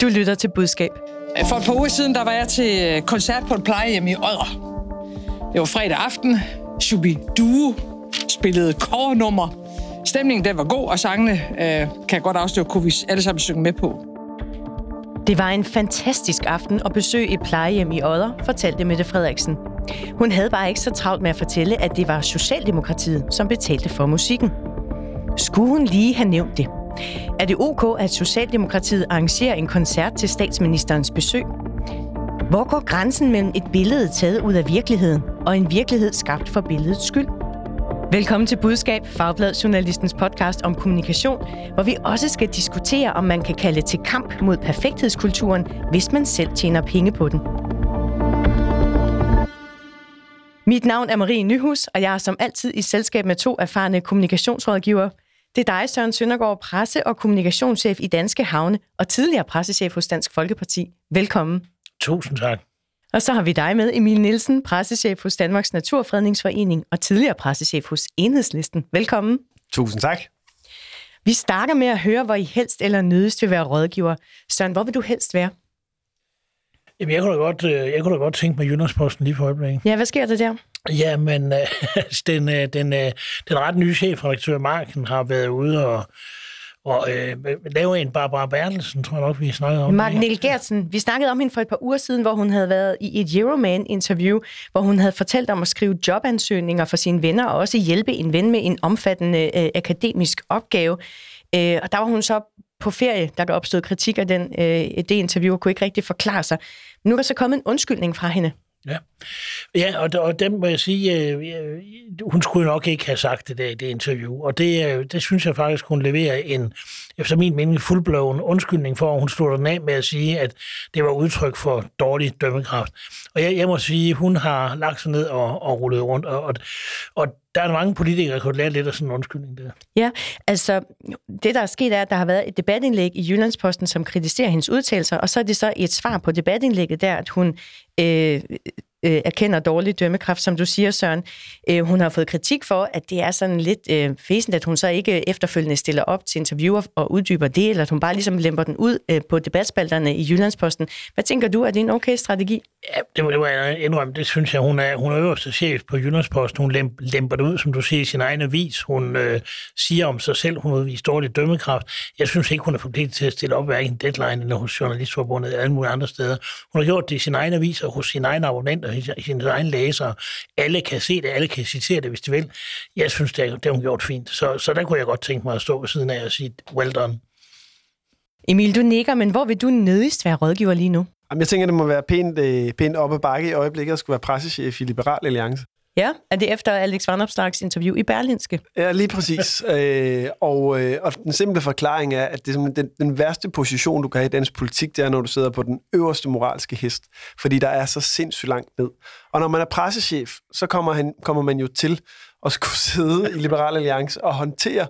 Du lytter til budskab. For et par uger siden, der var jeg til koncert på et plejehjem i Odder. Det var fredag aften. Shubi Duo spillede kårnummer. Stemningen den var god, og sangene øh, kan jeg godt afsløre, kunne vi alle sammen synge med på. Det var en fantastisk aften at besøge et plejehjem i Odder, fortalte Mette Frederiksen. Hun havde bare ikke så travlt med at fortælle, at det var Socialdemokratiet, som betalte for musikken. Skulle hun lige have nævnt det? Er det ok, at Socialdemokratiet arrangerer en koncert til statsministerens besøg? Hvor går grænsen mellem et billede taget ud af virkeligheden og en virkelighed skabt for billedets skyld? Velkommen til Budskab, Fagblad Journalistens podcast om kommunikation, hvor vi også skal diskutere, om man kan kalde til kamp mod perfekthedskulturen, hvis man selv tjener penge på den. Mit navn er Marie Nyhus, og jeg er som altid i selskab med to erfarne kommunikationsrådgivere. Det er dig, Søren Søndergaard, presse- og kommunikationschef i Danske Havne og tidligere pressechef hos Dansk Folkeparti. Velkommen. Tusind tak. Og så har vi dig med, Emil Nielsen, pressechef hos Danmarks Naturfredningsforening og tidligere pressechef hos Enhedslisten. Velkommen. Tusind tak. Vi starter med at høre, hvor I helst eller nødigst vil være rådgiver. Søren, hvor vil du helst være? Jamen, jeg kunne da godt, øh, jeg kunne da godt tænke mig Jyllandsposten lige på øjeblikket. Ja, hvad sker der der? Jamen, øh, den, øh, den, øh, den ret nye chefredaktør Marken har været ude og, og øh, lave en Barbara Bertelsen, tror jeg nok, vi snakkede om. Mark Niel Gertsen. Vi snakkede om hende for et par uger siden, hvor hun havde været i et Euroman-interview, hvor hun havde fortalt om at skrive jobansøgninger for sine venner, og også hjælpe en ven med en omfattende øh, akademisk opgave. Øh, og der var hun så på ferie, da der opstod kritik af den, øh, det interview, og kunne ikke rigtig forklare sig. Nu er der så kommet en undskyldning fra hende. Ja, ja og, og dem må jeg sige, øh, hun skulle nok ikke have sagt det der i det interview, og det, øh, det synes jeg faktisk, hun leverer en, efter min mening, fuldblåen undskyldning for, at hun stod den af med at sige, at det var udtryk for dårlig dømmekraft. Og jeg, jeg må sige, hun har lagt sig ned og, og rullet rundt, og, og, og der er mange politikere, der kunne lære lidt af sådan en undskyldning der. Ja, altså det der er sket er, at der har været et debatindlæg i Jyllandsposten, som kritiserer hendes udtalelser, og så er det så et svar på debatindlægget der, at hun øh, øh, erkender dårlig dømmekraft, som du siger, Søren. Øh, hun har fået kritik for, at det er sådan lidt øh, fæsent, at hun så ikke efterfølgende stiller op til interviewer og uddyber det, eller at hun bare ligesom lemper den ud øh, på debatspalterne i Jyllandsposten. Hvad tænker du, er det en okay strategi? Ja, det må, det må jeg indrømme. Det synes jeg, hun er, hun er øverste chef på Jyllandsposten. Hun lemper det ud, som du siger, i sin egen avis. Hun øh, siger om sig selv, hun udviser dårlig dømmekraft. Jeg synes ikke, hun er forpligtet til at stille op hverken deadline eller hos Journalistforbundet eller alle mulige andre steder. Hun har gjort det i sin egen avis og hos sine egne abonnenter, i sine egne læsere. Alle kan se det, alle kan citere det, hvis de vil. Jeg synes, det, det har hun gjort fint. Så, så der kunne jeg godt tænke mig at stå ved siden af og sige, well done. Emil, du nikker, men hvor vil du nødigst være rådgiver lige nu? Jamen, jeg tænker, det må være pænt, øh, pænt op ad bakke i øjeblikket at skulle være pressechef i Liberal Alliance. Ja, er det efter Alex Vanopslags interview i Berlinske? Ja, lige præcis. øh, og, øh, og den simple forklaring er, at det er den, den værste position, du kan have i dansk politik, det er, når du sidder på den øverste moralske hest, fordi der er så sindssygt langt ned. Og når man er pressechef, så kommer, han, kommer man jo til at skulle sidde i Liberal Alliance og håndtere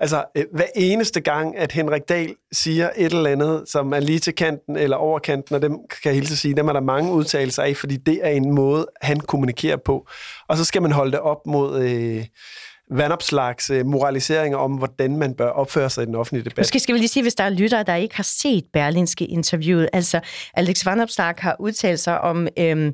Altså, øh, hver eneste gang, at Henrik Dahl siger et eller andet, som er lige til kanten eller over kanten, og dem kan jeg hilse sige, dem er der mange udtalelser af, fordi det er en måde, han kommunikerer på. Og så skal man holde det op mod... Øh, vandopslags øh, moraliseringer om, hvordan man bør opføre sig i den offentlige debat. Måske skal vi lige sige, hvis der er lyttere, der ikke har set Berlinske interviewet. Altså, Alex Vandopslag har udtalt sig om... Øh,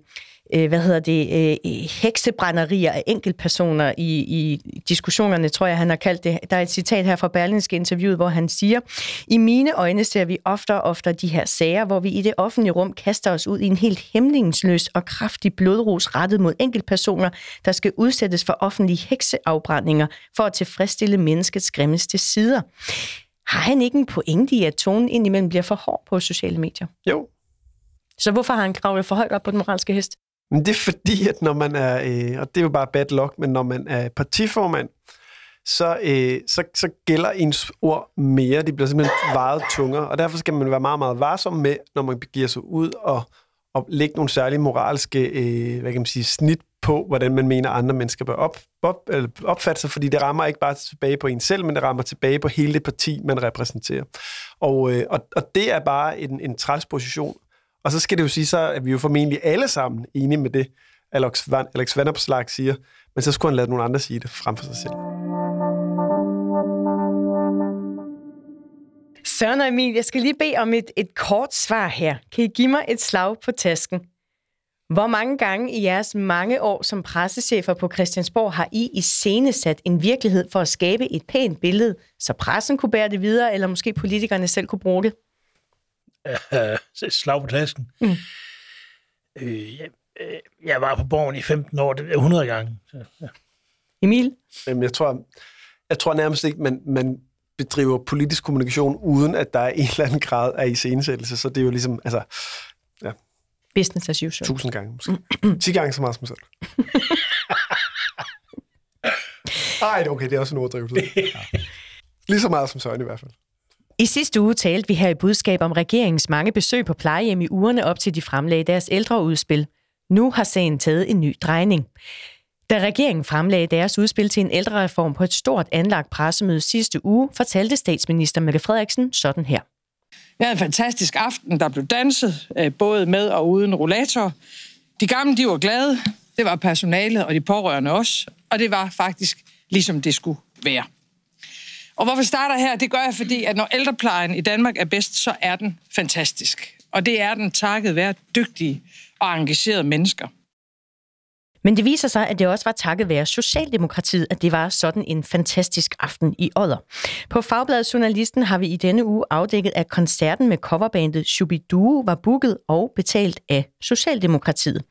øh, hvad hedder det, øh, heksebrænderier af enkeltpersoner i, i diskussionerne, tror jeg, han har kaldt det. Der er et citat her fra Berlinske interviewet, hvor han siger, i mine øjne ser vi ofte og ofte de her sager, hvor vi i det offentlige rum kaster os ud i en helt hæmningsløs og kraftig blodrus rettet mod enkeltpersoner, der skal udsættes for offentlige hekseafbrændinger for at tilfredsstille menneskets grimmeste sider. Har han ikke en pointe i, at tonen indimellem bliver for hård på sociale medier? Jo. Så hvorfor har han kravlet for højt op på den moralske hest? Men det er fordi, at når man er, øh, og det er jo bare bad luck, men når man er partiformand, så, øh, så, så gælder ens ord mere. De bliver simpelthen vejet tungere, og derfor skal man være meget, meget varsom med, når man begiver sig ud og, og lægge nogle særlige moralske øh, hvad kan man sige, snit på, hvordan man mener, andre mennesker bør op, op, eller opfatte sig, fordi det rammer ikke bare tilbage på en selv, men det rammer tilbage på hele det parti, man repræsenterer. Og, øh, og, og det er bare en, en træls position og så skal det jo sige så, at vi jo formentlig alle sammen enige med det, Alex, Van, Alex Vanopslag siger, men så skulle han lade nogle andre sige det frem for sig selv. Søren og Emil, jeg skal lige bede om et, et kort svar her. Kan I give mig et slag på tasken? Hvor mange gange i jeres mange år som pressechefer på Christiansborg har I iscenesat en virkelighed for at skabe et pænt billede, så pressen kunne bære det videre, eller måske politikerne selv kunne bruge det? Øh, slag på tasken. Mm. Øh, jeg, øh, jeg var på borgen i 15 år, det er 100 gange. Så, ja. Emil? Jamen, jeg tror, jeg tror nærmest ikke, man, man bedriver politisk kommunikation, uden at der er en eller anden grad af iscenesættelse. Så det er jo ligesom, altså, ja. Business as usual. Tusind gange måske. 10 gange så meget som selv. Ej, det er okay, det er også en overdrivelse. Ja. Lige så meget som Søren i hvert fald. I sidste uge talte vi her i budskab om regeringens mange besøg på plejehjem i ugerne op til de fremlagde deres ældreudspil. Nu har sagen taget en ny drejning. Da regeringen fremlagde deres udspil til en ældrereform på et stort anlagt pressemøde sidste uge, fortalte statsminister Mette Frederiksen sådan her. Vi havde en fantastisk aften, der blev danset, øh, både med og uden rollator. De gamle, de var glade. Det var personalet og de pårørende også. Og det var faktisk ligesom det skulle være. Og hvorfor starter her? Det gør jeg, fordi at når ældreplejen i Danmark er bedst, så er den fantastisk. Og det er den takket være dygtige og engagerede mennesker. Men det viser sig, at det også var takket være Socialdemokratiet, at det var sådan en fantastisk aften i Odder. På Fagbladet Journalisten har vi i denne uge afdækket, at koncerten med coverbandet Shubidoo var booket og betalt af Socialdemokratiet.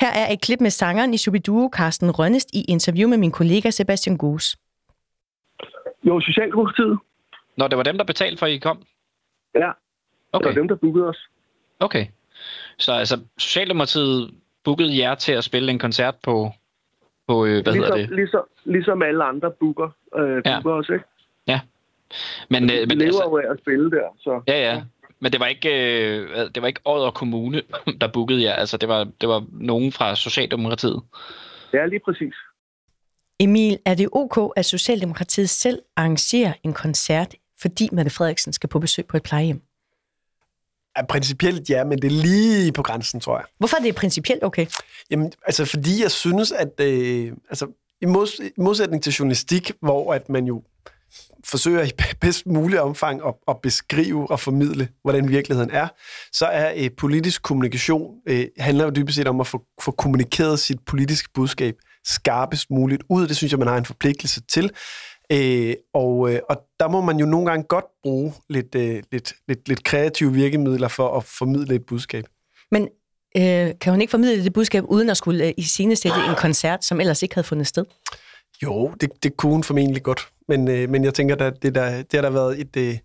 Her er et klip med sangeren i Shubidoo, Carsten Rønnest, i interview med min kollega Sebastian Goos. Jo, Socialdemokratiet. Når det var dem, der betalte for, at I kom? Ja, okay. det var dem, der bookede os. Okay. Så altså, Socialdemokratiet bookede jer til at spille en koncert på, på øh, hvad ligesom, hedder det? Ligesom, ligesom alle andre booker, øh, Ja. booker os, ikke? Ja. Men, øh, Vi men lever altså, jo af at spille der, så... ja, ja. Men det var ikke, øh, det var ikke Odder Kommune, der bookede jer. Altså, det var, det var nogen fra Socialdemokratiet. Ja, lige præcis. Emil, er det ok, at Socialdemokratiet selv arrangerer en koncert, fordi Mette Frederiksen skal på besøg på et plejehjem? Ja, principielt ja, men det er lige på grænsen, tror jeg. Hvorfor er det principielt okay? Jamen, altså fordi jeg synes, at øh, altså, i, mods, i modsætning til journalistik, hvor at man jo forsøger i bedst mulig omfang at, at beskrive og formidle, hvordan virkeligheden er, så er øh, politisk kommunikation, øh, handler jo dybest set om at få, få kommunikeret sit politiske budskab skarpest muligt ud. Det synes jeg, man har en forpligtelse til. Øh, og, øh, og der må man jo nogle gange godt bruge lidt, øh, lidt, lidt, lidt kreative virkemidler for at formidle et budskab. Men øh, kan hun ikke formidle det budskab, uden at skulle øh, iscenesætte en koncert, som ellers ikke havde fundet sted? Jo, det, det kunne hun formentlig godt. Men, øh, men jeg tænker, at det, der, det har der været et, øh,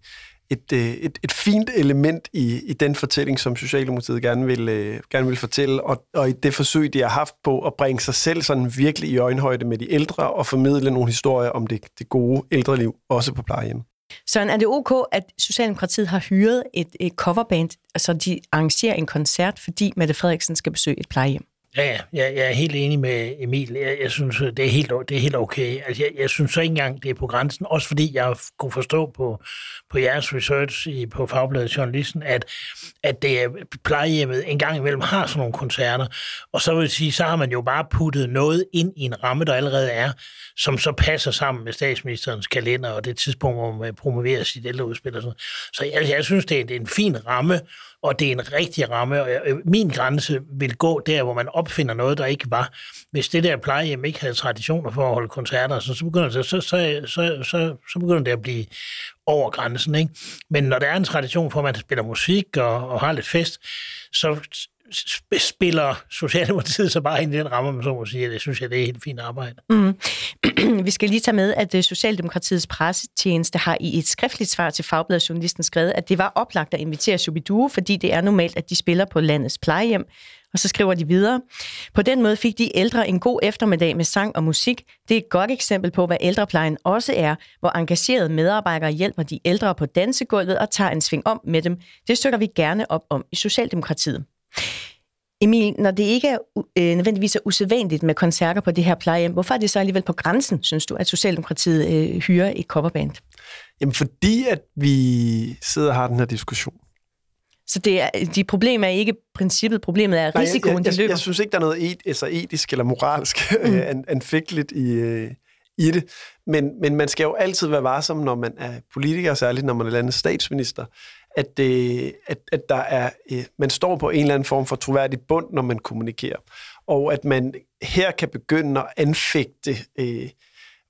et, øh, et, et fint element i, i den fortælling, som Socialdemokratiet gerne vil, øh, gerne vil fortælle, og, og i det forsøg, de har haft på at bringe sig selv sådan virkelig i øjenhøjde med de ældre, og formidle nogle historier om det, det gode ældreliv, også på plejehjem. Søren, er det ok, at Socialdemokratiet har hyret et, et coverband, altså de arrangerer en koncert, fordi Mette Frederiksen skal besøge et plejehjem? Ja, ja, jeg, jeg er helt enig med Emil. Jeg, jeg synes, det er helt, det er helt okay. Altså, jeg, jeg synes så ikke engang, det er på grænsen. Også fordi jeg kunne forstå på, på jeres research i, på Fagbladet Journalisten, at, at det er plejehjemmet en gang imellem har sådan nogle koncerter. Og så vil jeg sige, så har man jo bare puttet noget ind i en ramme, der allerede er, som så passer sammen med statsministerens kalender og det tidspunkt, hvor man promoverer sit ældreudspil og sådan Så jeg, jeg synes, det er, det er en fin ramme, og det er en rigtig ramme. Og øh, min grænse vil gå der, hvor man opfinder noget, der ikke var. Hvis det der plejehjem ikke havde traditioner for at holde koncerter, så, så, begynder, det, så, så, så, så, så begynder det at blive over grænsen. Ikke? Men når der er en tradition for, at man spiller musik og, og har lidt fest, så spiller Socialdemokratiet så bare ind i den rammer, man så må sige. Det synes jeg, det er helt fint arbejde. Mm. Vi skal lige tage med, at øh, Socialdemokratiets pressetjeneste har i et skriftligt svar til Fagbladet Journalisten skrevet, at det var oplagt at invitere Subidue, fordi det er normalt, at de spiller på landets plejehjem. Og så skriver de videre. På den måde fik de ældre en god eftermiddag med sang og musik. Det er et godt eksempel på, hvad ældreplejen også er, hvor engagerede medarbejdere hjælper de ældre på dansegulvet og tager en sving om med dem. Det støtter vi gerne op om i Socialdemokratiet. Emil, når det ikke er øh, nødvendigvis er usædvanligt med koncerter på det her plejehjem, hvorfor er det så alligevel på grænsen, synes du, at Socialdemokratiet øh, hyrer et coverband? Jamen fordi, at vi sidder og har den her diskussion. Så det er, de problemer er ikke princippet, problemet er risikoen, jeg, jeg, løber. jeg, jeg synes ikke, der er noget et, altså etisk eller moralsk mm. anfægteligt i, øh, i det. Men, men man skal jo altid være varsom, når man er politiker, særligt når man er landets statsminister, at, øh, at, at der er, øh, man står på en eller anden form for troværdig bund, når man kommunikerer. Og at man her kan begynde at anfægte øh,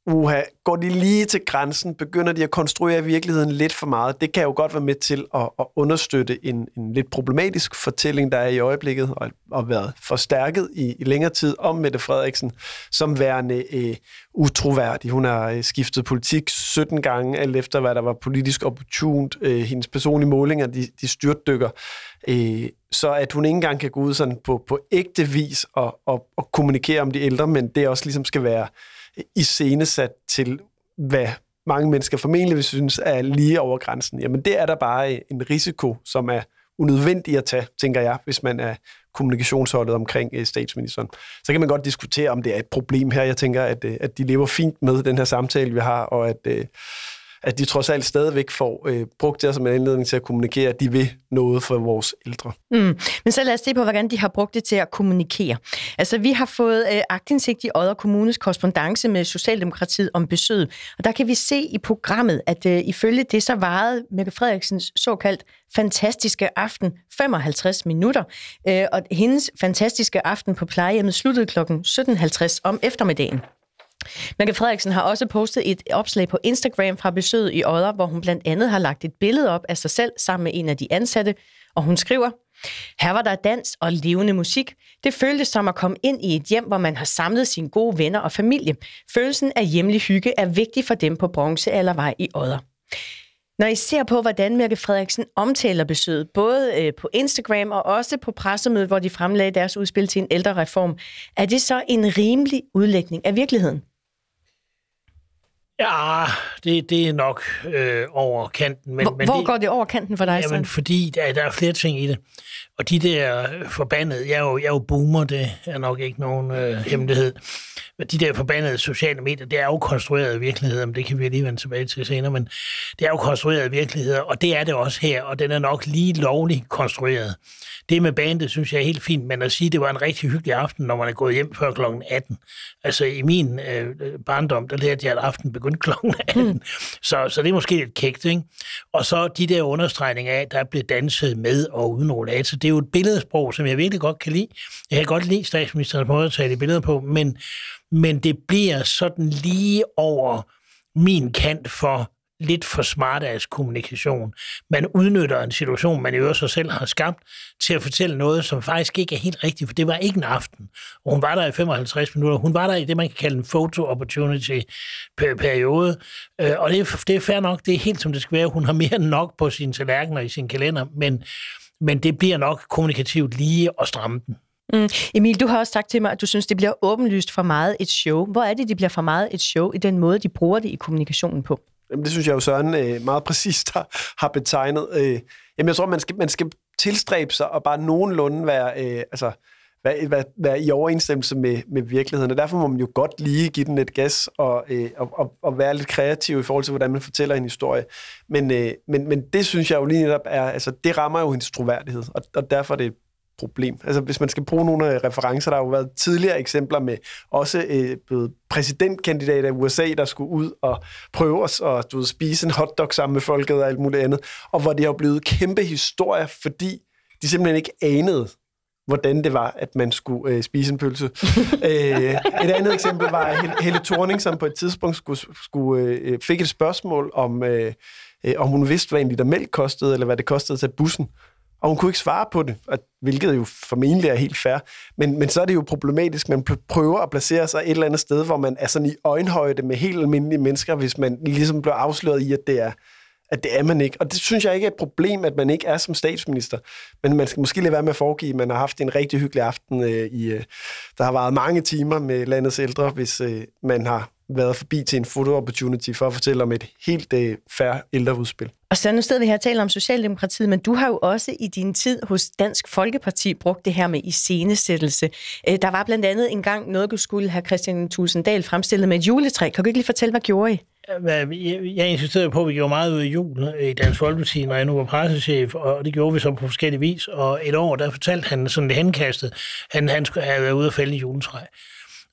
uha, går de lige til grænsen, begynder de at konstruere virkeligheden lidt for meget. Det kan jo godt være med til at, at understøtte en, en lidt problematisk fortælling, der er i øjeblikket, og, og været forstærket i, i længere tid om Mette Frederiksen, som værende øh, utroværdig. Hun har øh, skiftet politik 17 gange, alt efter hvad der var politisk opportunt. Øh, hendes personlige målinger, de, de styrtdykker. Øh, så at hun ikke engang kan gå ud sådan på, på ægte vis og, og, og kommunikere om de ældre, men det også ligesom skal være iscenesat til, hvad mange mennesker formentlig vil synes er lige over grænsen. Jamen det er der bare en risiko, som er unødvendig at tage, tænker jeg, hvis man er kommunikationsholdet omkring øh, statsministeren. Så kan man godt diskutere, om det er et problem her. Jeg tænker, at, øh, at de lever fint med den her samtale, vi har, og at, øh, at de trods alt stadigvæk får øh, brugt det som en anledning til at kommunikere, at de vil noget for vores ældre. Mm. Men så lad os se på, hvordan de har brugt det til at kommunikere. Altså, vi har fået øh, agtindsigt i Odder Kommunes korrespondence med Socialdemokratiet om besøget, og der kan vi se i programmet, at øh, ifølge det så varede Mette Frederiksens såkaldt fantastiske aften 55 minutter, øh, og hendes fantastiske aften på plejehjemmet sluttede kl. 17.50 om eftermiddagen. Mette Frederiksen har også postet et opslag på Instagram fra besøget i Odder, hvor hun blandt andet har lagt et billede op af sig selv sammen med en af de ansatte, og hun skriver, her var der dans og levende musik. Det føltes som at komme ind i et hjem, hvor man har samlet sine gode venner og familie. Følelsen af hjemlig hygge er vigtig for dem på Bronze eller Vej i Odder. Når I ser på, hvordan Mette Frederiksen omtaler besøget, både øh, på Instagram og også på pressemødet, hvor de fremlagde deres udspil til en ældre reform, er det så en rimelig udlægning af virkeligheden? Ja, det, det er nok øh, over kanten. Men, hvor men hvor det, går det over kanten for dig, Jamen, så? fordi der, der er flere ting i det. Og de der forbandede, jeg er jo, jeg er jo boomer, det er nok ikke nogen øh, hemmelighed. Men de der forbandede sociale medier, det er jo konstrueret virkelighed, men det kan vi lige vende tilbage til senere, men det er jo konstrueret virkelighed, og det er det også her, og den er nok lige lovligt konstrueret. Det med bandet, synes jeg er helt fint, men at sige, at det var en rigtig hyggelig aften, når man er gået hjem før kl. 18. Altså i min øh, øh, barndom, der lærte jeg, at aften begyndte kl. 18. Mm. Så, så det er måske lidt kægt, ikke? Og så de der understregninger af, der blev danset med og uden rollator. Det er jo et billedsprog, som jeg virkelig godt kan lide. Jeg kan godt lide statsministerens måde at tage de billeder på, men, men det bliver sådan lige over min kant for lidt for smart kommunikation. Man udnytter en situation, man i øvrigt sig selv har skabt, til at fortælle noget, som faktisk ikke er helt rigtigt, for det var ikke en aften. Og hun var der i 55 minutter. Hun var der i det, man kan kalde en photo opportunity periode. Øh, og det er, det er fair nok, det er helt som det skal være. Hun har mere end nok på sine tallerkener i sin kalender, men, men det bliver nok kommunikativt lige at stramme den. Mm. Emil, du har også sagt til mig, at du synes, det bliver åbenlyst for meget et show. Hvor er det, det bliver for meget et show i den måde, de bruger det i kommunikationen på? Jamen, det synes jeg jo Søren øh, meget præcist har, har betegnet. Øh, jamen, jeg tror, man skal, man skal tilstræbe sig og bare nogenlunde være, øh, altså, være, være, være i overensstemmelse med, med virkeligheden. Og derfor må man jo godt lige give den et gas og, øh, og, og, og være lidt kreativ i forhold til, hvordan man fortæller en historie. Men, øh, men, men det synes jeg jo lige netop er, altså det rammer jo hendes troværdighed, og, og derfor er det problem. Altså hvis man skal bruge nogle af referencer, der har jo været tidligere eksempler med også øh, blevet præsidentkandidater i USA, der skulle ud og prøve at og, du ved, spise en hotdog sammen med folket og alt muligt andet, og hvor det har blevet kæmpe historier, fordi de simpelthen ikke anede, hvordan det var, at man skulle øh, spise en pølse. øh, et andet eksempel var Helle Thorning, som på et tidspunkt skulle, skulle, øh, fik et spørgsmål om, øh, øh, om hun vidste, hvad en liter mælk kostede, eller hvad det kostede at tage bussen og hun kunne ikke svare på det, hvilket jo formentlig er helt fair. Men, men så er det jo problematisk, man prøver at placere sig et eller andet sted, hvor man er sådan i øjenhøjde med helt almindelige mennesker, hvis man ligesom bliver afsløret i, at det er, at det er man ikke. Og det synes jeg ikke er et problem, at man ikke er som statsminister. Men man skal måske lade være med at foregive, at man har haft en rigtig hyggelig aften. Øh, i, øh, der har været mange timer med landets ældre, hvis øh, man har været forbi til en photo opportunity for at fortælle om et helt øh, færre ældreudspil. Og så nu stedet vi her og taler om Socialdemokratiet, men du har jo også i din tid hos Dansk Folkeparti brugt det her med iscenesættelse. Øh, der var blandt andet engang noget, du skulle have Christian Tulsendal fremstillet med et juletræ. Kan du ikke lige fortælle, hvad gjorde I? Jeg insisterede på, at vi gjorde meget ud af jul i Dansk Folkeparti, når jeg nu var pressechef, og det gjorde vi så på forskellige vis. Og et år, der fortalte han sådan det henkastet, han, han skulle have været ude og fælde juletræ.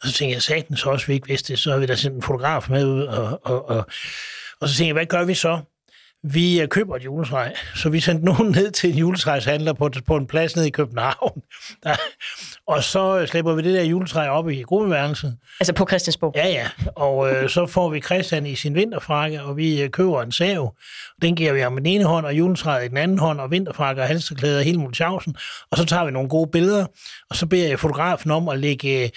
Og så tænkte jeg, satans også, vi ikke vidste det, så har vi da sendt en fotograf med ud, og, og, og, og så tænkte jeg, hvad gør vi så? Vi øh, køber et juletræ, så vi sendte nogen ned til en juletræshandler på, på en plads nede i København. Der, og så slipper vi det der juletræ op i gruppeværelset. Altså på Christiansborg? Ja, ja. Og øh, så får vi Christian i sin vinterfrakke, og vi øh, køber en sav. Den giver vi ham med den ene hånd, og juletræet i den anden hånd, og vinterfrakke og halsterklæder hele multiausen. Og så tager vi nogle gode billeder, og så beder jeg fotografen om at lægge øh,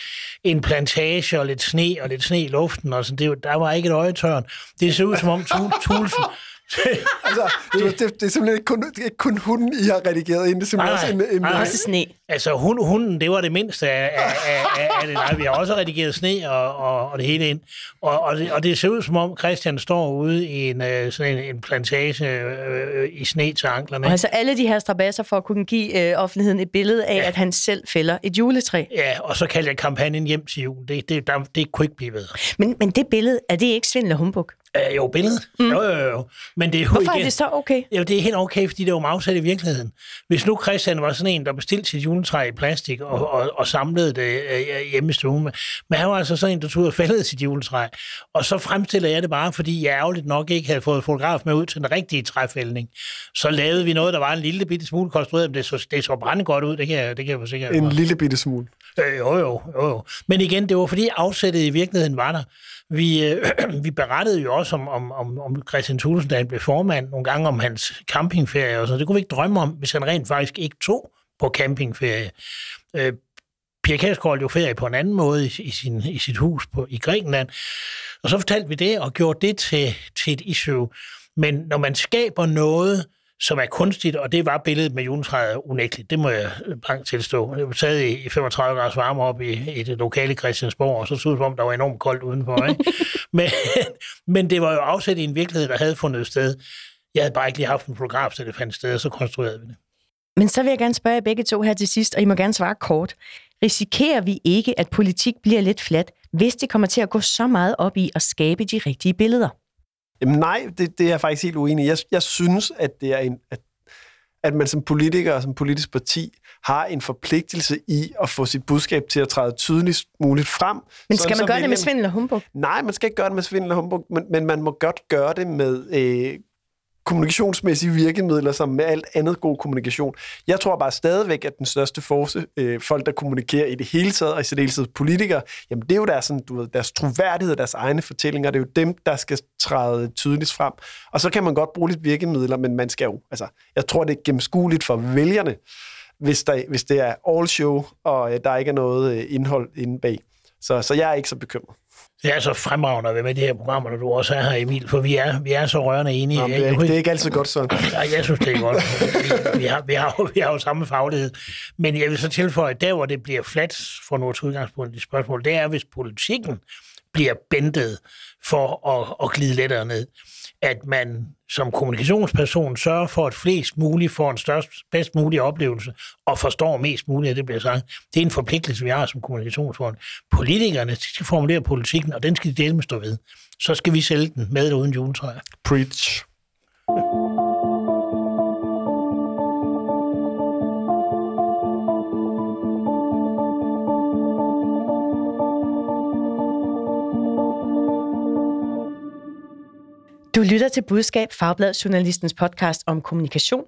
en plantage og lidt sne og lidt sne i luften. Og så det, der var ikke et øjetørn. Det ser ud som om Tulsen altså, det, det, det er simpelthen ikke kun, ikke kun hunden, I har redigeret ind. Det er simpelthen nej, også en... en nej, også sne. Altså, hun, hunden, det var det mindste af, af, af, af det. Nej, vi har også redigeret sne og, og, og det hele ind. Og, og, det, og det ser ud som om, Christian står ude i en, øh, sådan en, en plantage øh, i sne til anklerne. Og altså alle de her strabasser for at kunne give øh, offentligheden et billede af, ja. at han selv fælder et juletræ. Ja, og så kalder jeg kampagnen hjem til jul. Det, det, der, det kunne ikke blive bedre. Men, men det billede, er det ikke svindel og humbug? Øh, jo, billedet. Mm. Jo, jo, jo. Men det er jo Hvorfor igen, er det så okay? Jo, det er helt okay, fordi det er jo afsat i virkeligheden. Hvis nu Christian var sådan en, der bestilte sit juletræ i plastik og, og, og samlede det øh, hjemme i stuen, men han var altså sådan en, der tog og fældede sit juletræ. Og så fremstiller jeg det bare, fordi jeg ærgerligt nok ikke havde fået fotograf med ud til den rigtige træfældning. Så lavede vi noget, der var en lille bitte smule konstrueret, men det så, det så brænde godt ud, det kan jeg, det kan jeg forsikre. En lille bitte smule. Øh, jo, jo, jo, jo. Men igen, det var fordi afsættet i virkeligheden var der. Vi, øh, vi berettede jo også om, om, om, om Christian Thulesen, da han blev formand, nogle gange om hans campingferie og så. Det kunne vi ikke drømme om, hvis han rent faktisk ikke tog på campingferie. Øh, Pia Kærsgaard jo ferie på en anden måde i, i, sin, i sit hus på, i Grækenland. Og så fortalte vi det og gjorde det til, til et issue. Men når man skaber noget, som er kunstigt, og det var billedet med juletræet unægteligt. Det må jeg blankt tilstå. Jeg var taget i 35 graders varme op i, i det lokale Christiansborg, og så så det som om, der var enormt koldt udenfor. Ikke? men, men det var jo afsat i en virkelighed, der havde fundet sted. Jeg havde bare ikke lige haft en fotograf, så det fandt sted, og så konstruerede vi det. Men så vil jeg gerne spørge jer begge to her til sidst, og I må gerne svare kort. Risikerer vi ikke, at politik bliver lidt fladt, hvis det kommer til at gå så meget op i at skabe de rigtige billeder? Jamen nej, det, det er jeg faktisk helt uenig i. Jeg, jeg synes, at det er en, at, at man som politiker og som politisk parti har en forpligtelse i at få sit budskab til at træde tydeligst muligt frem. Men skal man gøre det med svindel og humbug? Nej, man skal ikke gøre det med svindel og humbug, men, men man må godt gøre det med øh, kommunikationsmæssige virkemidler, som med alt andet god kommunikation. Jeg tror bare stadigvæk, at den største force, øh, folk der kommunikerer i det hele taget, og i særdeleshed politikere, jamen det er jo deres, sådan, du ved, deres troværdighed, deres egne fortællinger, det er jo dem, der skal træde tydeligt frem. Og så kan man godt bruge lidt virkemidler, men man skal jo, altså, jeg tror, det er gennemskueligt for vælgerne, hvis, der, hvis det er all show, og øh, der ikke er noget øh, indhold inde bag. Så, så jeg er ikke så bekymret. Det er så fremragende med de her programmer, når du også er her, Emil, for vi er, vi er så rørende enige. Nå, det, er, det er ikke altid godt sådan. Ja, jeg synes, det er godt. Vi, vi, har, vi, har, vi har jo samme faglighed. Men jeg vil så tilføje, at der, hvor det bliver flat for noget udgangspunkt i spørgsmål, det er, hvis politikken bliver bendet for at, at glide lettere ned at man som kommunikationsperson sørger for, at flest muligt får en størst, bedst mulig oplevelse og forstår mest muligt at det, bliver sagt. Det er en forpligtelse, vi har som kommunikationsfond. Politikerne skal formulere politikken, og den skal de dele med stå ved. Så skal vi sælge den med eller uden juletræer. Preach. Du lytter til Budskab, Fagblad Journalistens podcast om kommunikation.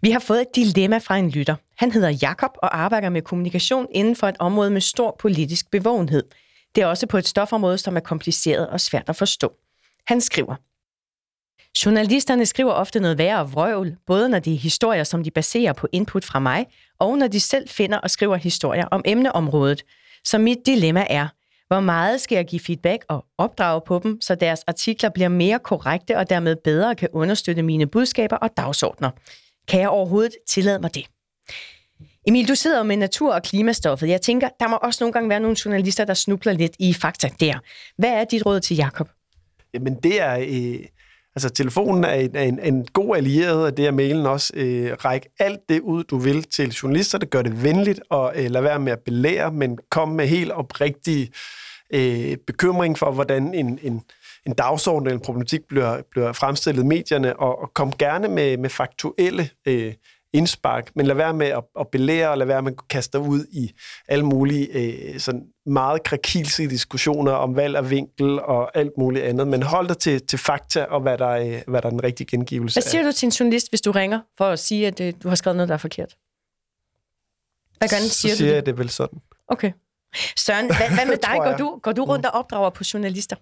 Vi har fået et dilemma fra en lytter. Han hedder Jakob og arbejder med kommunikation inden for et område med stor politisk bevågenhed. Det er også på et stofområde, som er kompliceret og svært at forstå. Han skriver, Journalisterne skriver ofte noget værre vrøvl, både når de er historier, som de baserer på input fra mig, og når de selv finder og skriver historier om emneområdet. Så mit dilemma er, hvor meget skal jeg give feedback og opdrage på dem, så deres artikler bliver mere korrekte og dermed bedre kan understøtte mine budskaber og dagsordner? Kan jeg overhovedet tillade mig det? Emil, du sidder med natur- og klimastoffet. Jeg tænker, der må også nogle gange være nogle journalister, der snubler lidt i fakta der. Hvad er dit råd til Jakob? Jamen, det er... Øh, altså, telefonen er en, en, en god allieret, og det er mailen også. Øh, ræk alt det ud, du vil til journalister. Det gør det venligt, og øh, lad være med at belære, men kom med helt oprigtig øh, bekymring for, hvordan en, en, en dagsorden eller en problematik bliver, bliver fremstillet i medierne, og, og kom gerne med, med faktuelle øh, indspark, men lad være med at, at belære, og lad være med at kaste dig ud i alle mulige øh, sådan meget krakilske diskussioner om valg af vinkel og alt muligt andet, men hold dig til, til fakta og hvad der, er, hvad der er den rigtige gengivelse Hvad siger du til en journalist, hvis du ringer for at sige, at øh, du har skrevet noget, der er forkert? Hvad gør den, Så siger siger du jeg det? det vel sådan. Okay. Søren, hvad, hvad med dig? Går du, går du rundt og opdrager på journalister?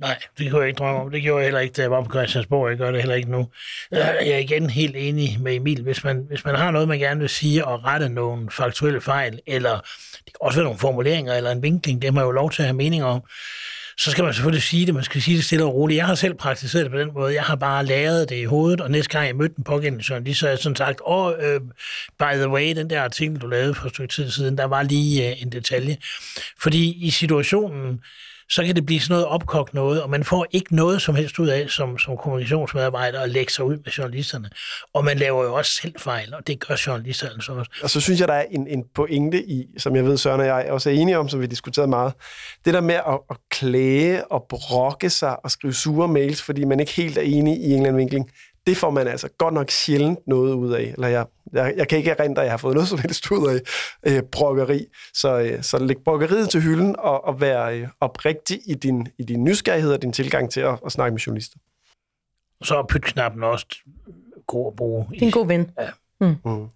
Nej, det kunne jeg ikke drømme om. Det gjorde jeg heller ikke, da jeg var på Christiansborg. Jeg gør det heller ikke nu. Øh, jeg er igen helt enig med Emil. Hvis man, hvis man har noget, man gerne vil sige og rette nogle faktuelle fejl, eller det kan også være nogle formuleringer eller en vinkling, det har man jo lov til at have mening om, så skal man selvfølgelig sige det. Man skal sige det stille og roligt. Jeg har selv praktiseret det på den måde. Jeg har bare lavet det i hovedet, og næste gang jeg mødte den pågældende journalist, så har jeg sådan sagt, åh, oh, øh, by the way, den der artikel, du lavede for et stykke tid siden, der var lige øh, en detalje. Fordi i situationen, så kan det blive sådan noget opkogt noget, og man får ikke noget som helst ud af som, som kommunikationsmedarbejder at lægge sig ud med journalisterne. Og man laver jo også selv fejl, og det gør journalisterne så også. Og så synes jeg, der er en, en pointe i, som jeg ved, Søren og jeg også er enige om, som vi diskuterede meget. Det der med at, at klage og brokke sig og skrive sure mails, fordi man ikke helt er enig i en eller anden vinkling, det får man altså godt nok sjældent noget ud af. Eller jeg, jeg, jeg kan ikke erindre, at jeg har fået noget som helst ud af øh, brokkeri. Så, øh, så læg brokkeriet til hylden og, og vær øh, oprigtig i din, i din nysgerrighed og din tilgang til at, at snakke med journalister. Så er pytknappen også god at bruge. Det er en god ven. Ja. Mm.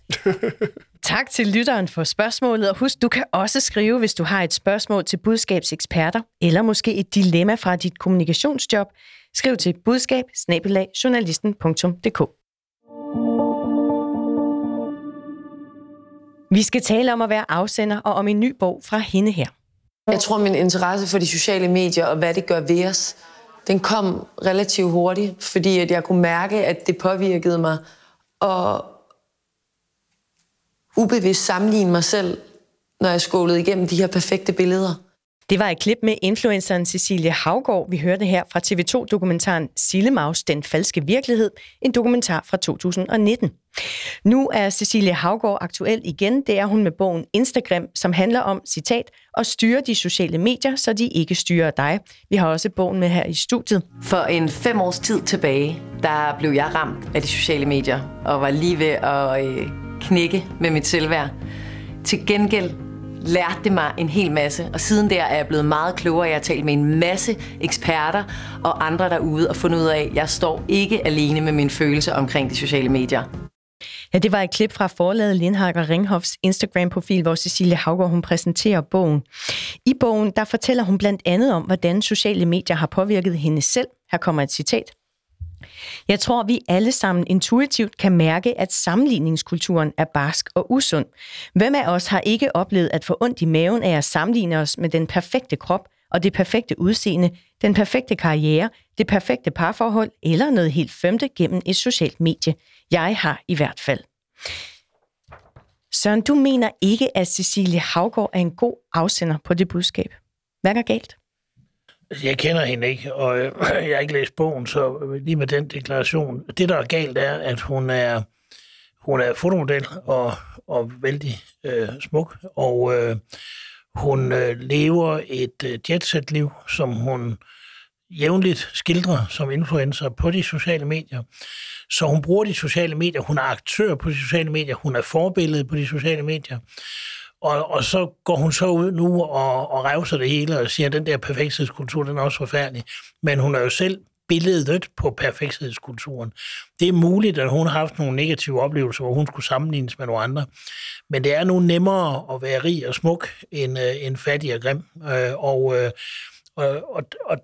Tak til lytteren for spørgsmålet, og husk, du kan også skrive, hvis du har et spørgsmål til budskabseksperter, eller måske et dilemma fra dit kommunikationsjob. Skriv til budskab Vi skal tale om at være afsender og om en ny bog fra hende her. Jeg tror, min interesse for de sociale medier og hvad det gør ved os, den kom relativt hurtigt, fordi at jeg kunne mærke, at det påvirkede mig og ubevidst sammenligne mig selv, når jeg skålede igennem de her perfekte billeder. Det var et klip med influenceren Cecilie Havgård. Vi hørte her fra TV2-dokumentaren Sillemaus, Den falske virkelighed, en dokumentar fra 2019. Nu er Cecilie Havgård aktuel igen. Det er hun med bogen Instagram, som handler om, citat, at styre de sociale medier, så de ikke styrer dig. Vi har også bogen med her i studiet. For en fem års tid tilbage, der blev jeg ramt af de sociale medier og var lige ved at øh, knække med mit selvværd. Til gengæld lærte det mig en hel masse, og siden der er jeg blevet meget klogere. Jeg har talt med en masse eksperter og andre derude og fundet ud af, at jeg står ikke alene med mine følelser omkring de sociale medier. Ja, det var et klip fra forlaget Lindhager Ringhoffs Instagram-profil, hvor Cecilie Havgaard hun præsenterer bogen. I bogen der fortæller hun blandt andet om, hvordan sociale medier har påvirket hende selv. Her kommer et citat. Jeg tror, vi alle sammen intuitivt kan mærke, at sammenligningskulturen er barsk og usund. Hvem af os har ikke oplevet at få ondt i maven af at sammenligne os med den perfekte krop og det perfekte udseende, den perfekte karriere, det perfekte parforhold eller noget helt femte gennem et socialt medie? Jeg har i hvert fald. Søren, du mener ikke, at Cecilie Havgård er en god afsender på det budskab. Hvad går galt? Altså, jeg kender hende ikke, og øh, jeg har ikke læst bogen, så lige med den deklaration. Det, der er galt, er, at hun er, hun er fotomodel og, og vældig øh, smuk, og øh, hun øh, lever et øh, jetset-liv, som hun jævnligt skildrer som influencer på de sociale medier. Så hun bruger de sociale medier, hun er aktør på de sociale medier, hun er forbillede på de sociale medier. Og, og så går hun så ud nu og, og revser det hele og siger, at den der perfekthedskultur, den er også forfærdelig. Men hun er jo selv billedet på perfekthedskulturen. Det er muligt, at hun har haft nogle negative oplevelser, hvor hun skulle sammenlignes med nogle andre. Men det er nu nemmere at være rig og smuk end, øh, end fattig og grim. Øh, og, øh, og, og, og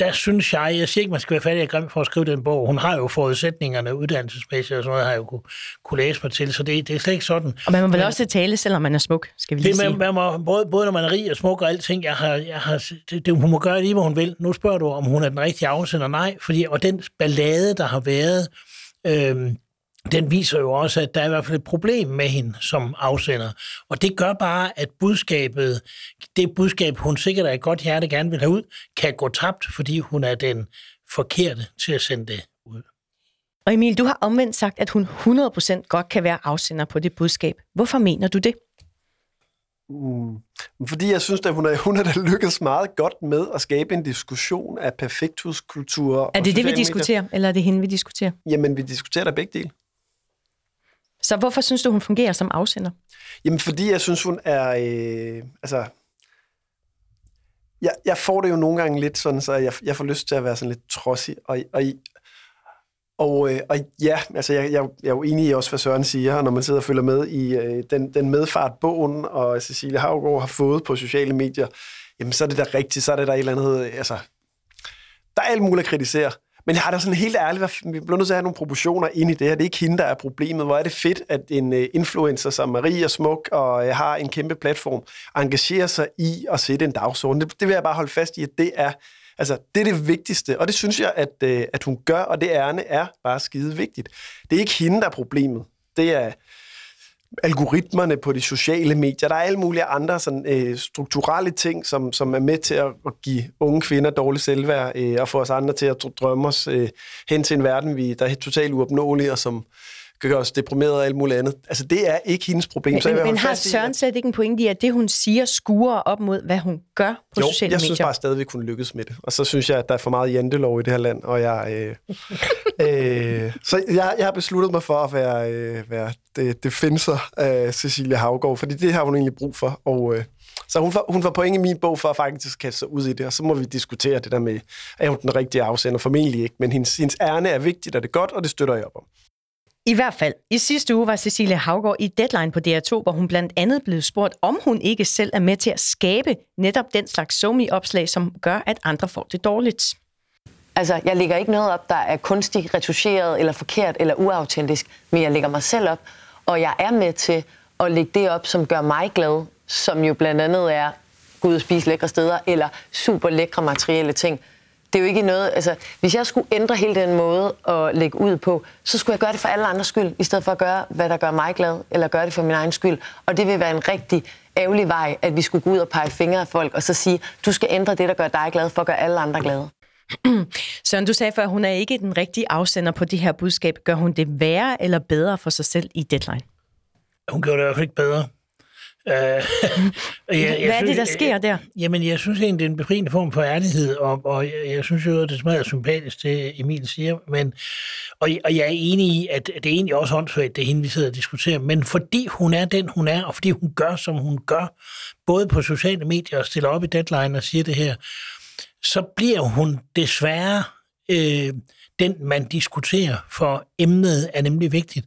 der synes jeg, jeg siger ikke, man skal være fattig og grim for at skrive den bog. Hun har jo forudsætningerne uddannelsesmæssigt og sådan noget, har jeg jo kunne, kunne læse mig til, så det, det er slet ikke sådan. Og man må vel Men- også tale, selvom man er smuk, skal vi lige Det sige. med, man må, både, både når man er rig og smuk og alting, jeg har, jeg har, det, det, hun må gøre lige, hvad hun vil. Nu spørger du, om hun er den rigtige afsender. Nej, fordi, og den ballade, der har været, øhm, den viser jo også, at der er i hvert fald et problem med hende som afsender. Og det gør bare, at budskabet, det budskab, hun sikkert af et godt hjerte gerne vil have ud, kan gå tabt, fordi hun er den forkerte til at sende det ud. Og Emil, du har omvendt sagt, at hun 100% godt kan være afsender på det budskab. Hvorfor mener du det? Mm. Fordi jeg synes, at hun er, hun er da lykkedes meget godt med at skabe en diskussion af perfekthedskultur. Er det det, vi diskuterer, eller er det hende, vi diskuterer? Jamen, vi diskuterer da begge dele. Så hvorfor synes du, hun fungerer som afsender? Jamen, fordi jeg synes, hun er... Øh, altså, jeg, jeg får det jo nogle gange lidt sådan, så jeg, jeg får lyst til at være sådan lidt trodsig. Og, og, og, øh, og ja, altså jeg, jeg, jeg er jo enig i også, hvad Søren siger, når man sidder og følger med i øh, den, den medfart, bogen og Cecilie Havgaard har fået på sociale medier, jamen så er det da rigtigt, så er det der et eller andet, altså, der er alt muligt at kritisere. Men jeg har da sådan helt ærligt, vi bliver nødt til at have nogle proportioner ind i det her. Det er ikke hende, der er problemet. Hvor er det fedt, at en øh, influencer som Marie er smuk og øh, har en kæmpe platform, engagerer sig i at sætte en dagsorden. Det, det vil jeg bare holde fast i, at det er, altså, det er det vigtigste. Og det synes jeg, at, øh, at hun gør, og det ærne er bare skide vigtigt. Det er ikke hende, der er problemet. Det er algoritmerne på de sociale medier. Der er alle mulige andre sådan, øh, strukturelle ting, som, som er med til at, at give unge kvinder dårligt selvværd øh, og få os andre til at drømme os øh, hen til en verden, vi, der er totalt uopnåelig og som kan gøre os deprimeret og alt muligt andet. Altså, det er ikke hendes problem. Men, så jeg men har Søren slet ikke en pointe i, at det, hun siger, skuer op mod, hvad hun gør på jo, sociale medier? medier? jeg synes bare stadig, vi kunne lykkes med det. Og så synes jeg, at der er for meget jantelov i det her land, og jeg... Øh, øh, så jeg, jeg har besluttet mig for at være, øh, være det, finser af Cecilia Havgård, fordi det har hun egentlig brug for, og... Øh, så hun får, hun får point i min bog for at faktisk kaste sig ud i det, og så må vi diskutere det der med, er hun den rigtige afsender? Formentlig ikke, men hendes, hendes ærne er vigtigt, og det er godt, og det støtter jeg op om. I hvert fald. I sidste uge var Cecilia Havgård i Deadline på DR2, hvor hun blandt andet blev spurgt, om hun ikke selv er med til at skabe netop den slags somi-opslag, som gør, at andre får det dårligt. Altså, jeg lægger ikke noget op, der er kunstigt retuscheret, eller forkert, eller uautentisk, men jeg lægger mig selv op, og jeg er med til at lægge det op, som gør mig glad, som jo blandt andet er gå ud og spise lækre steder, eller super lækre materielle ting. Det er jo ikke noget, altså, hvis jeg skulle ændre hele den måde at lægge ud på, så skulle jeg gøre det for alle andres skyld, i stedet for at gøre, hvad der gør mig glad, eller gøre det for min egen skyld. Og det vil være en rigtig ærgerlig vej, at vi skulle gå ud og pege fingre af folk, og så sige, du skal ændre det, der gør dig glad, for at gøre alle andre glade. Søren, du sagde før, at hun er ikke den rigtige afsender på det her budskab. Gør hun det værre eller bedre for sig selv i Deadline? Hun gør det i hvert fald ikke bedre. Uh, jeg, jeg Hvad er det, der sker der? Jamen, jeg synes egentlig, det er en befriende form for ærlighed, og, og jeg, jeg synes jo, det smager sympatisk, det Emil siger, men, og, og jeg er enig i, at det er egentlig også åndssvagt, det er hende, vi sidder og diskuterer, men fordi hun er den, hun er, og fordi hun gør, som hun gør, både på sociale medier og stiller op i deadline og siger det her, så bliver hun desværre øh, den, man diskuterer, for emnet er nemlig vigtigt.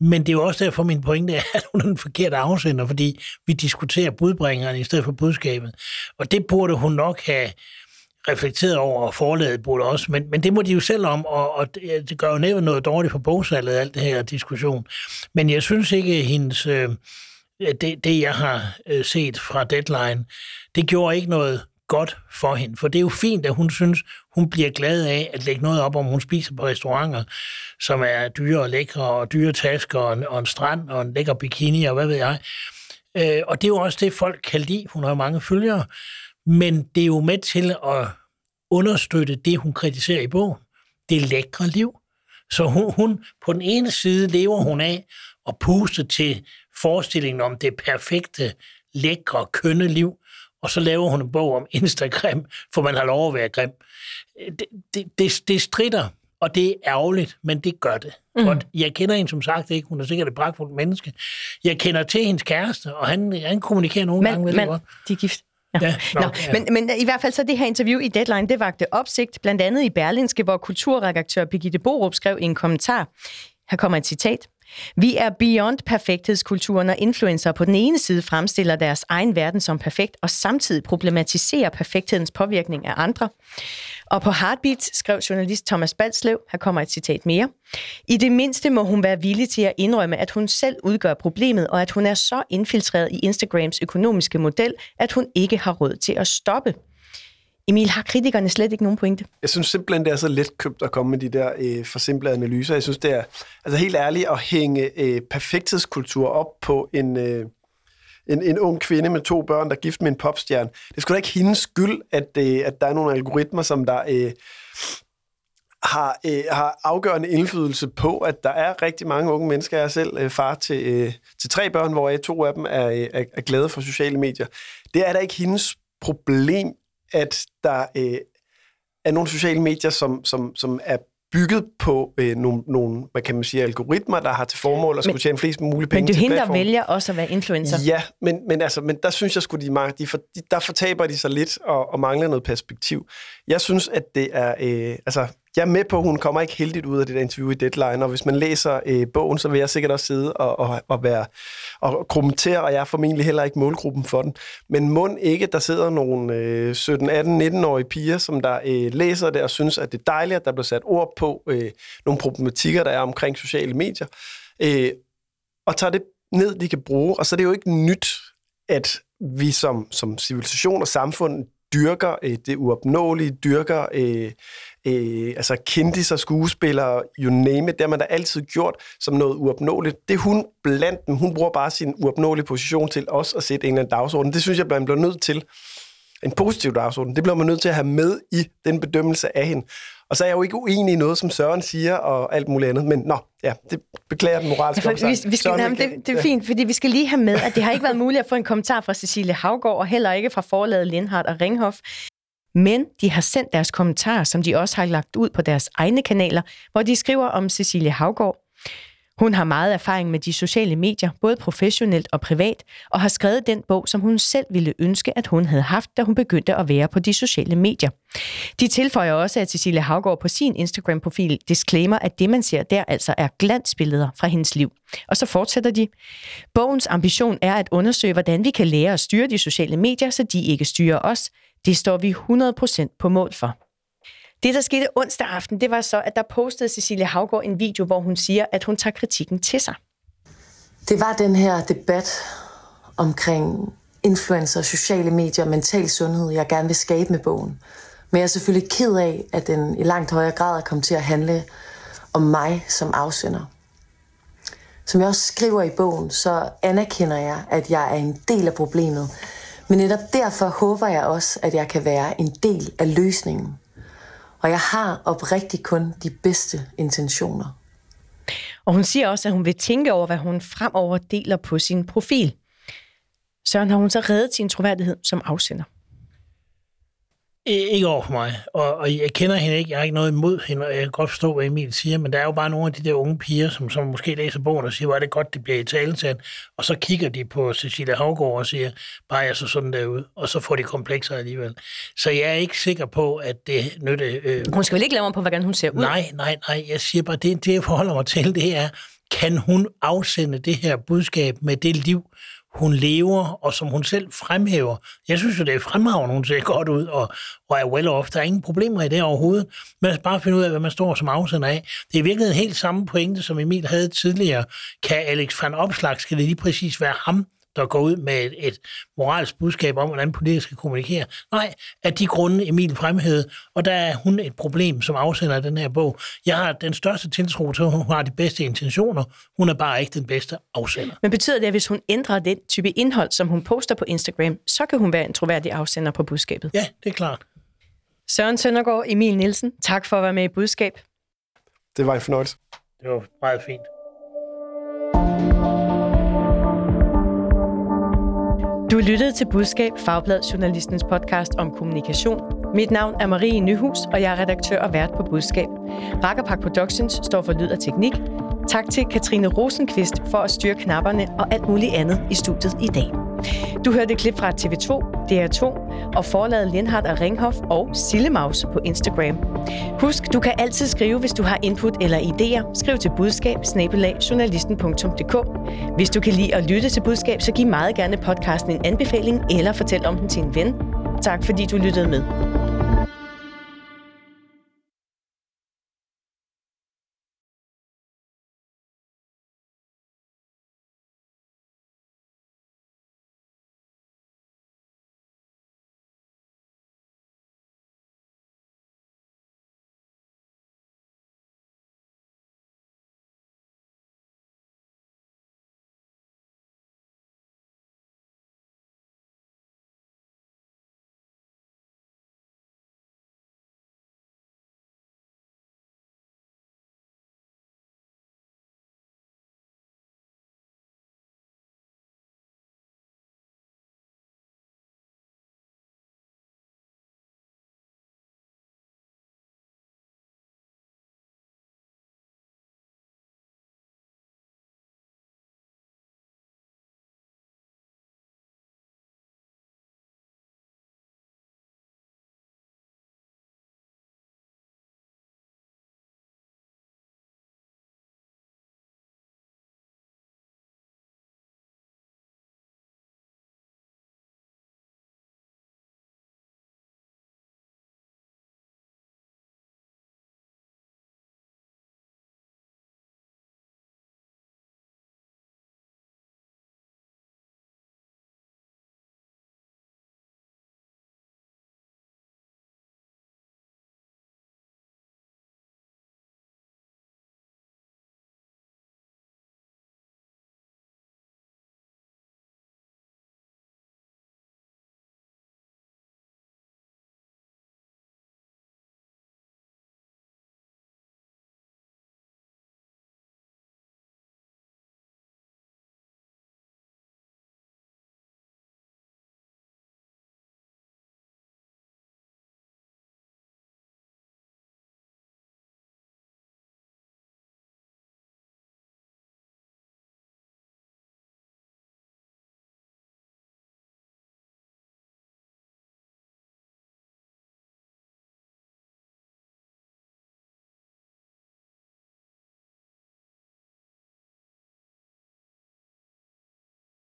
Men det er jo også derfor, min pointe er, at hun er den forkerte afsender, fordi vi diskuterer budbringeren i stedet for budskabet. Og det burde hun nok have reflekteret over, og forladet burde også, men, men det må de jo selv om, og, og det, det gør jo næppe noget dårligt for bogsalget, alt det her diskussion. Men jeg synes ikke, at hendes, øh, det, det, jeg har øh, set fra Deadline, det gjorde ikke noget godt for hende. For det er jo fint, at hun synes, hun bliver glad af at lægge noget op, om hun spiser på restauranter, som er dyre og lækre, og dyre tasker, og en, og en strand, og en lækker bikini, og hvad ved jeg. Øh, og det er jo også det, folk kan lide. Hun har jo mange følgere. Men det er jo med til at understøtte det, hun kritiserer i bogen. Det lækre liv. Så hun, hun, på den ene side lever hun af at puste til forestillingen om det perfekte, lækre, kønne liv, og så laver hun en bog om Instagram, for man har lov at være grim. Det, det, det, det strider, og det er ærgerligt, men det gør det. Mm. Og jeg kender hende som sagt ikke, hun er sikkert et pragtfuldt menneske. Jeg kender til hendes kæreste, og han, han kommunikerer nogle men, gange med men, godt. de er gift. Ja. Ja, nok, Nå, ja. Men, men i hvert fald så det her interview i Deadline, det vagte opsigt, blandt andet i Berlinske, hvor kulturredaktør Birgitte Borup skrev en kommentar. Her kommer et citat. Vi er beyond perfekthedskulturen, og influencer på den ene side fremstiller deres egen verden som perfekt, og samtidig problematiserer perfekthedens påvirkning af andre. Og på Heartbeat skrev journalist Thomas Balslev, her kommer et citat mere, i det mindste må hun være villig til at indrømme, at hun selv udgør problemet, og at hun er så infiltreret i Instagrams økonomiske model, at hun ikke har råd til at stoppe. Emil, har kritikerne slet ikke nogen pointe? Jeg synes simpelthen, det er så let købt at komme med de der øh, forsimplede analyser. Jeg synes, det er altså helt ærligt at hænge øh, perfekthedskultur op på en, øh, en, en ung kvinde med to børn, der er gift med en popstjerne. Det er sgu da ikke hendes skyld, at, øh, at der er nogle algoritmer, som der... Øh, har, øh, har afgørende indflydelse på, at der er rigtig mange unge mennesker. Jeg er selv øh, far til, øh, til tre børn, hvor to af dem er, øh, er, er glade for sociale medier. Det er da ikke hendes problem at der øh, er nogle sociale medier, som, som, som er bygget på øh, nogle, nogle, hvad kan man sige, algoritmer, der har til formål at skulle tjene flest mulige penge Men er der platformen. vælger også at være influencer. Ja, men, men, altså, men der synes jeg sgu, de, de, for, de, der fortaber de sig lidt og, og mangler noget perspektiv. Jeg synes, at det er... Øh, altså, jeg er med på, at hun kommer ikke heldigt ud af det der interview i Deadline, og hvis man læser øh, bogen, så vil jeg sikkert også sidde og, og, og, være, og kommentere, og jeg er formentlig heller ikke målgruppen for den. Men mund ikke, der sidder nogle øh, 17, 18, 19-årige piger, som der øh, læser det og synes, at det er dejligt, at der bliver sat ord på øh, nogle problematikker, der er omkring sociale medier. Øh, og tager det ned, de kan bruge. Og så er det jo ikke nyt, at vi som, som civilisation og samfund dyrker øh, det uopnåelige, dyrker øh, øh, altså kendis og skuespillere, you name it, det har man da altid gjort som noget uopnåeligt. Det hun blandt dem. Hun bruger bare sin uopnåelige position til os at sætte en eller anden dagsorden. Det synes jeg, man bliver nødt til. En positiv dagsorden. Det bliver man nødt til at have med i den bedømmelse af hende. Og så er jeg jo ikke uenig i noget, som Søren siger og alt muligt andet. Men nå, ja, det beklager den moralske Ja, for opsang. vi, vi skal, Søren, jamen, det, det er fint, fordi vi skal lige have med, at det har ikke været muligt at få en kommentar fra Cecilie Havgård, og heller ikke fra forlaget Lindhardt og Ringhof. Men de har sendt deres kommentarer, som de også har lagt ud på deres egne kanaler, hvor de skriver om Cecilie Havgård. Hun har meget erfaring med de sociale medier, både professionelt og privat, og har skrevet den bog, som hun selv ville ønske, at hun havde haft, da hun begyndte at være på de sociale medier. De tilføjer også, at Cecilie Havgård på sin Instagram-profil disclaimer, at det, man ser der, altså er glansbilleder fra hendes liv. Og så fortsætter de. Bogens ambition er at undersøge, hvordan vi kan lære at styre de sociale medier, så de ikke styrer os. Det står vi 100% på mål for. Det, der skete onsdag aften, det var så, at der postede Cecilie Havgård en video, hvor hun siger, at hun tager kritikken til sig. Det var den her debat omkring influencer, sociale medier og mental sundhed, jeg gerne vil skabe med bogen. Men jeg er selvfølgelig ked af, at den i langt højere grad er kommet til at handle om mig som afsender. Som jeg også skriver i bogen, så anerkender jeg, at jeg er en del af problemet. Men netop derfor håber jeg også, at jeg kan være en del af løsningen. Og jeg har oprigtigt kun de bedste intentioner. Og hun siger også, at hun vil tænke over, hvad hun fremover deler på sin profil. Søren har hun så reddet sin troværdighed som afsender. Ikke over for mig. Og, og jeg kender hende ikke. Jeg har ikke noget imod hende, og jeg kan godt forstå, hvad Emil siger, men der er jo bare nogle af de der unge piger, som, som måske læser bogen og siger, hvor er det godt, det bliver i talesat, og så kigger de på Cecilia Havgård og siger, bare jeg så sådan derude, og så får de komplekser alligevel. Så jeg er ikke sikker på, at det nytter... Øh, Hun skal vel ikke lave mig på, hvordan hun ser ud? Nej, nej, nej. Jeg siger bare, det, det jeg forholder mig til, det er, kan hun afsende det her budskab med det liv, hun lever, og som hun selv fremhæver. Jeg synes jo, det er fremragende, hun ser godt ud, og, og er well off. Der er ingen problemer i det overhovedet. Men skal bare finde ud af, hvad man står som afsender af. Det er virkelig en helt samme pointe, som Emil havde tidligere. Kan Alex van Opslag, skal det lige præcis være ham, der går ud med et, et moralsk budskab om, hvordan politikere skal kommunikere. Nej, af de grunde, Emil fremhævede, og der er hun et problem som afsender af den her bog. Jeg har den største tiltro til, at hun har de bedste intentioner. Hun er bare ikke den bedste afsender. Men betyder det, at hvis hun ændrer den type indhold, som hun poster på Instagram, så kan hun være en troværdig afsender på budskabet? Ja, det er klart. Søren Søndergaard, Emil Nielsen, tak for at være med i budskab. Det var en fornøjelse. Det var meget fint. Du lyttede til Budskab, Fagblad Journalistens podcast om kommunikation. Mit navn er Marie Nyhus, og jeg er redaktør og vært på Budskab. Rakkerpak Productions står for lyd og teknik. Tak til Katrine Rosenqvist for at styre knapperne og alt muligt andet i studiet i dag. Du hørte et klip fra TV2, DR2 og forladet Lindhardt og Ringhof og Sillemaus på Instagram. Husk, du kan altid skrive, hvis du har input eller idéer. Skriv til budskab Hvis du kan lide at lytte til budskab, så giv meget gerne podcasten en anbefaling eller fortæl om den til en ven. Tak fordi du lyttede med.